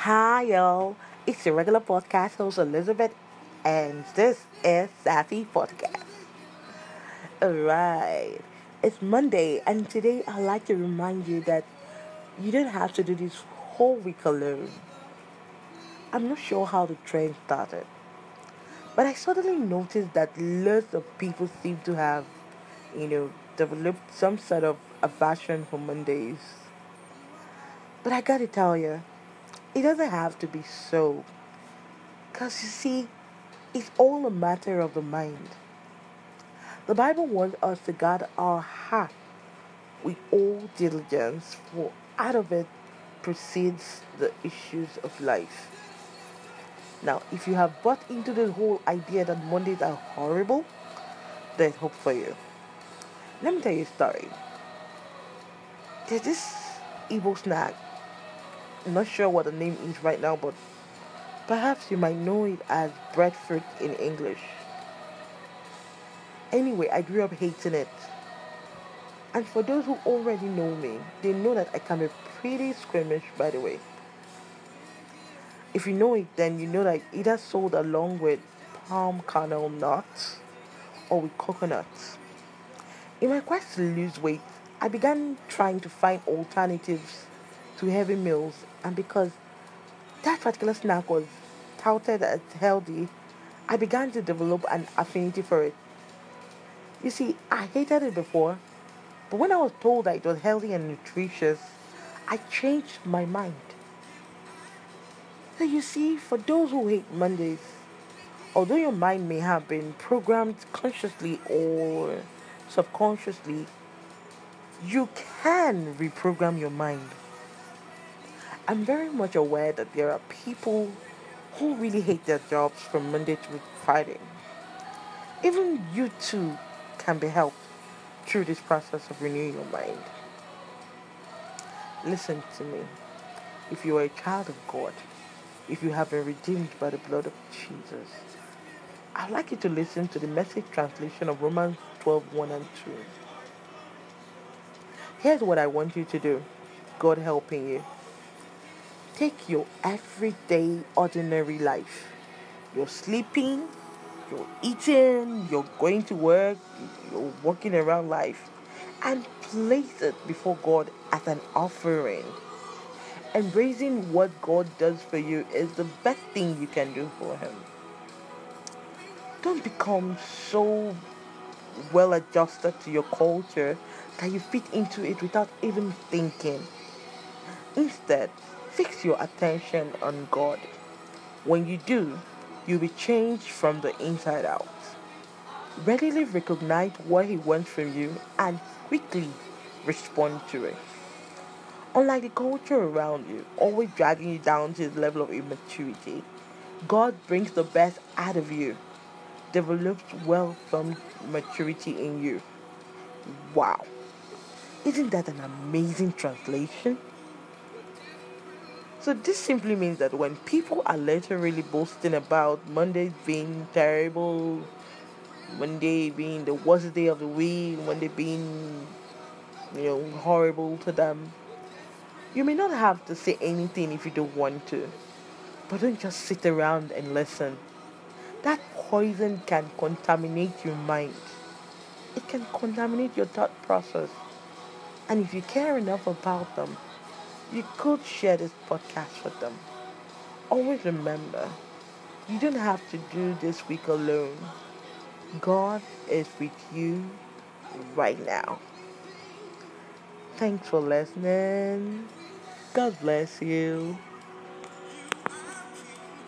Hi, y'all. It's your regular podcast host, Elizabeth, and this is Sassy Podcast. Alright, it's Monday, and today I'd like to remind you that you don't have to do this whole week alone. I'm not sure how the trend started, but I suddenly noticed that lots of people seem to have, you know, developed some sort of aversion for Mondays. But I gotta tell you, it doesn't have to be so. Because you see, it's all a matter of the mind. The Bible wants us to guard our heart with all diligence, for out of it proceeds the issues of life. Now, if you have bought into the whole idea that Mondays are horrible, there's hope for you. Let me tell you a story. There's this Igbo snack. I'm not sure what the name is right now, but perhaps you might know it as breadfruit in English. Anyway, I grew up hating it. And for those who already know me, they know that I can be pretty squeamish, by the way. If you know it, then you know that either sold along with palm kernel nuts or with coconuts. In my quest to lose weight, I began trying to find alternatives to heavy meals, and because that particular snack was touted as healthy, I began to develop an affinity for it. You see, I hated it before, but when I was told that it was healthy and nutritious, I changed my mind. So you see, for those who hate Mondays, although your mind may have been programmed consciously or subconsciously, you can reprogram your mind. I'm very much aware that there are people who really hate their jobs from Monday to Friday. Even you too can be helped through this process of renewing your mind. Listen to me. If you are a child of God, if you have been redeemed by the blood of Jesus, I'd like you to listen to the message translation of Romans 12 1 and 2. Here's what I want you to do God helping you. Take your everyday, ordinary life. You're sleeping, you're eating, you're going to work, you're walking around life, and place it before God as an offering. Embracing what God does for you is the best thing you can do for Him. Don't become so well adjusted to your culture that you fit into it without even thinking. Instead, fix your attention on God. When you do, you'll be changed from the inside out. Readily recognize what He wants from you and quickly respond to it. Unlike the culture around you, always dragging you down to the level of immaturity, God brings the best out of you, develops wealth from maturity in you. Wow. Isn't that an amazing translation? So, this simply means that when people are literally boasting about Mondays being terrible, Monday being the worst day of the week, Monday being, you know, horrible to them, you may not have to say anything if you don't want to. But don't just sit around and listen. That poison can contaminate your mind, it can contaminate your thought process. And if you care enough about them, you could share this podcast with them. Always remember, you don't have to do this week alone. God is with you right now. Thanks for listening. God bless you.